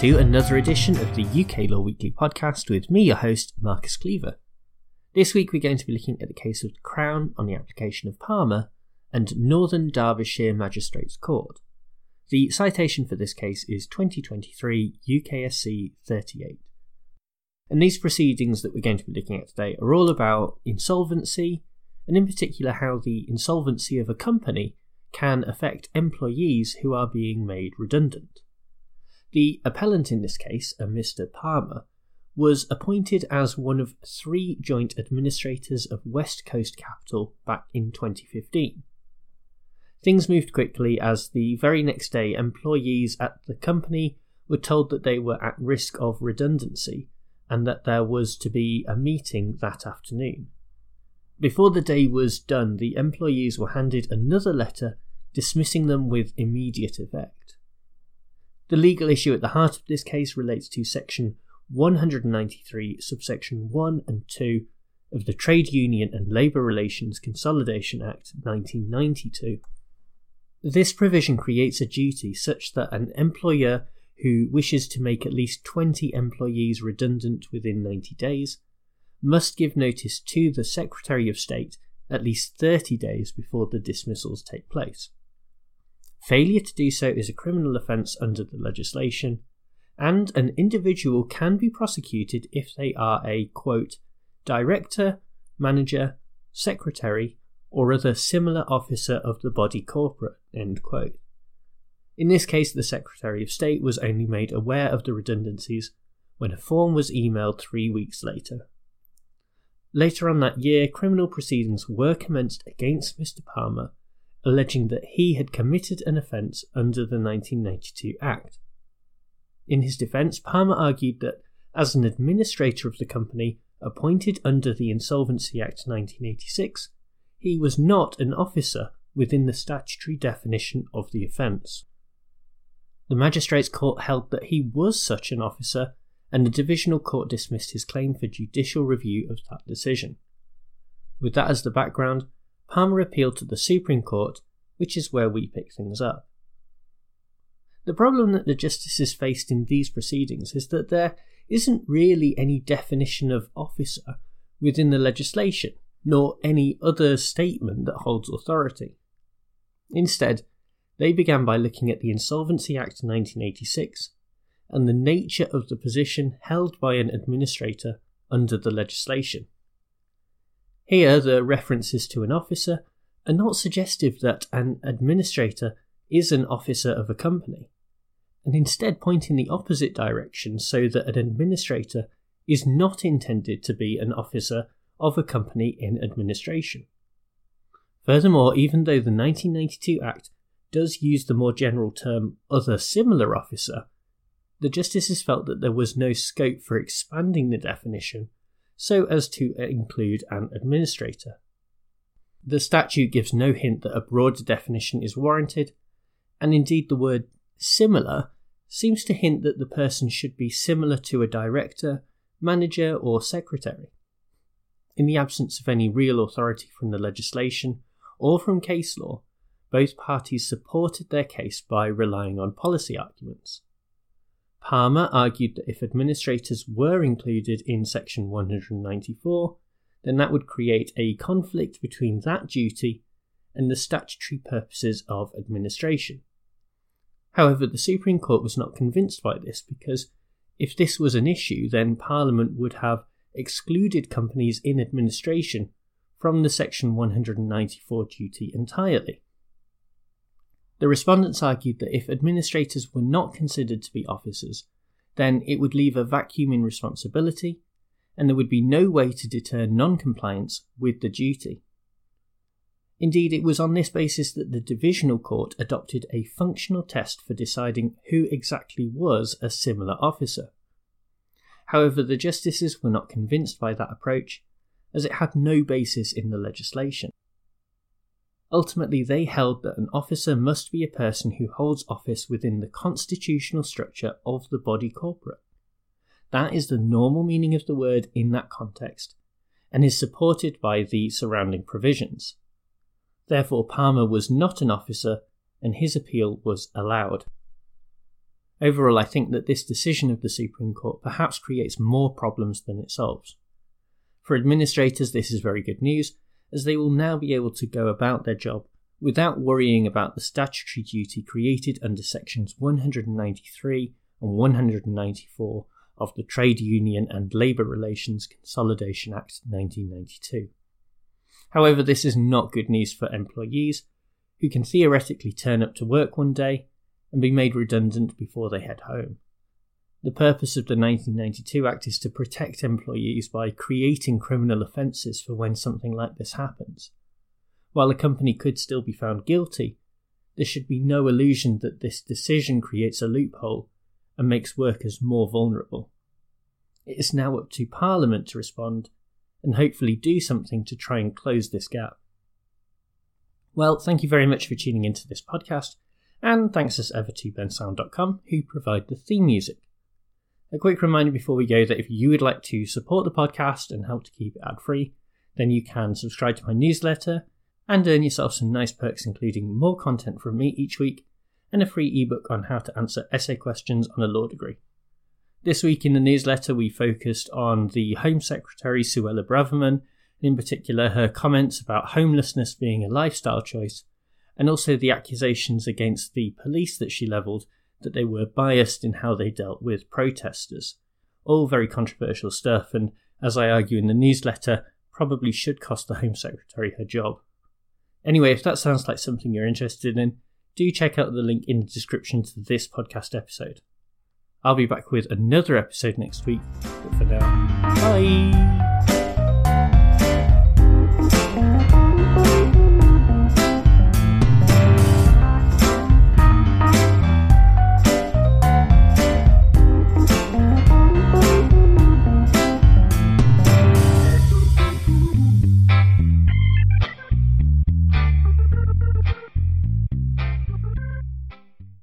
to another edition of the UK Law Weekly podcast with me, your host, Marcus Cleaver. This week we're going to be looking at the case of the Crown on the application of Palmer and Northern Derbyshire Magistrates Court. The citation for this case is 2023 UKSC 38. And these proceedings that we're going to be looking at today are all about insolvency, and in particular how the insolvency of a company can affect employees who are being made redundant. The appellant in this case, uh, a Mr. Palmer, was appointed as one of three joint administrators of West Coast Capital back in 2015. Things moved quickly as the very next day employees at the company were told that they were at risk of redundancy and that there was to be a meeting that afternoon. Before the day was done, the employees were handed another letter dismissing them with immediate effect. The legal issue at the heart of this case relates to Section 193, subsection 1 and 2 of the Trade Union and Labour Relations Consolidation Act 1992. This provision creates a duty such that an employer who wishes to make at least 20 employees redundant within 90 days must give notice to the Secretary of State at least 30 days before the dismissals take place. Failure to do so is a criminal offence under the legislation, and an individual can be prosecuted if they are a quote, director, manager, secretary, or other similar officer of the body corporate. End quote. In this case, the Secretary of State was only made aware of the redundancies when a form was emailed three weeks later. Later on that year, criminal proceedings were commenced against Mr. Palmer, alleging that he had committed an offence under the 1992 Act. In his defence, Palmer argued that, as an administrator of the company appointed under the Insolvency Act 1986, he was not an officer within the statutory definition of the offence. The Magistrates Court held that he was such an officer and the Divisional Court dismissed his claim for judicial review of that decision. With that as the background, Palmer appealed to the Supreme Court, which is where we pick things up. The problem that the justices faced in these proceedings is that there isn't really any definition of officer within the legislation, nor any other statement that holds authority. Instead, they began by looking at the Insolvency Act 1986 and the nature of the position held by an administrator under the legislation. Here, the references to an officer are not suggestive that an administrator is an officer of a company, and instead point in the opposite direction so that an administrator is not intended to be an officer of a company in administration. Furthermore, even though the 1992 Act does use the more general term other similar officer, the justices felt that there was no scope for expanding the definition so as to include an administrator. The statute gives no hint that a broader definition is warranted, and indeed the word similar seems to hint that the person should be similar to a director, manager, or secretary. In the absence of any real authority from the legislation or from case law, both parties supported their case by relying on policy arguments. Palmer argued that if administrators were included in Section 194, then that would create a conflict between that duty and the statutory purposes of administration. However, the Supreme Court was not convinced by this because if this was an issue, then Parliament would have excluded companies in administration from the Section 194 duty entirely. The respondents argued that if administrators were not considered to be officers, then it would leave a vacuum in responsibility, and there would be no way to deter non compliance with the duty. Indeed, it was on this basis that the Divisional Court adopted a functional test for deciding who exactly was a similar officer. However, the justices were not convinced by that approach, as it had no basis in the legislation. Ultimately, they held that an officer must be a person who holds office within the constitutional structure of the body corporate. That is the normal meaning of the word in that context, and is supported by the surrounding provisions. Therefore, Palmer was not an officer, and his appeal was allowed. Overall, I think that this decision of the Supreme Court perhaps creates more problems than it solves. For administrators, this is very good news, as they will now be able to go about their job without worrying about the statutory duty created under sections 193 and 194 of the Trade Union and Labour Relations Consolidation Act 1992. However, this is not good news for employees who can theoretically turn up to work one day and be made redundant before they head home. The purpose of the 1992 Act is to protect employees by creating criminal offences for when something like this happens. While a company could still be found guilty, there should be no illusion that this decision creates a loophole and makes workers more vulnerable. It is now up to Parliament to respond and hopefully do something to try and close this gap. Well, thank you very much for tuning into this podcast, and thanks as ever to bensound.com who provide the theme music. A quick reminder before we go that if you would like to support the podcast and help to keep it ad free, then you can subscribe to my newsletter and earn yourself some nice perks, including more content from me each week and a free ebook on how to answer essay questions on a law degree. This week in the newsletter, we focused on the Home Secretary Suella Braverman, and in particular her comments about homelessness being a lifestyle choice, and also the accusations against the police that she levelled that they were biased in how they dealt with protesters. All very controversial stuff, and as I argue in the newsletter, probably should cost the Home Secretary her job. Anyway, if that sounds like something you're interested in, do check out the link in the description to this podcast episode. I'll be back with another episode next week, but for now, bye!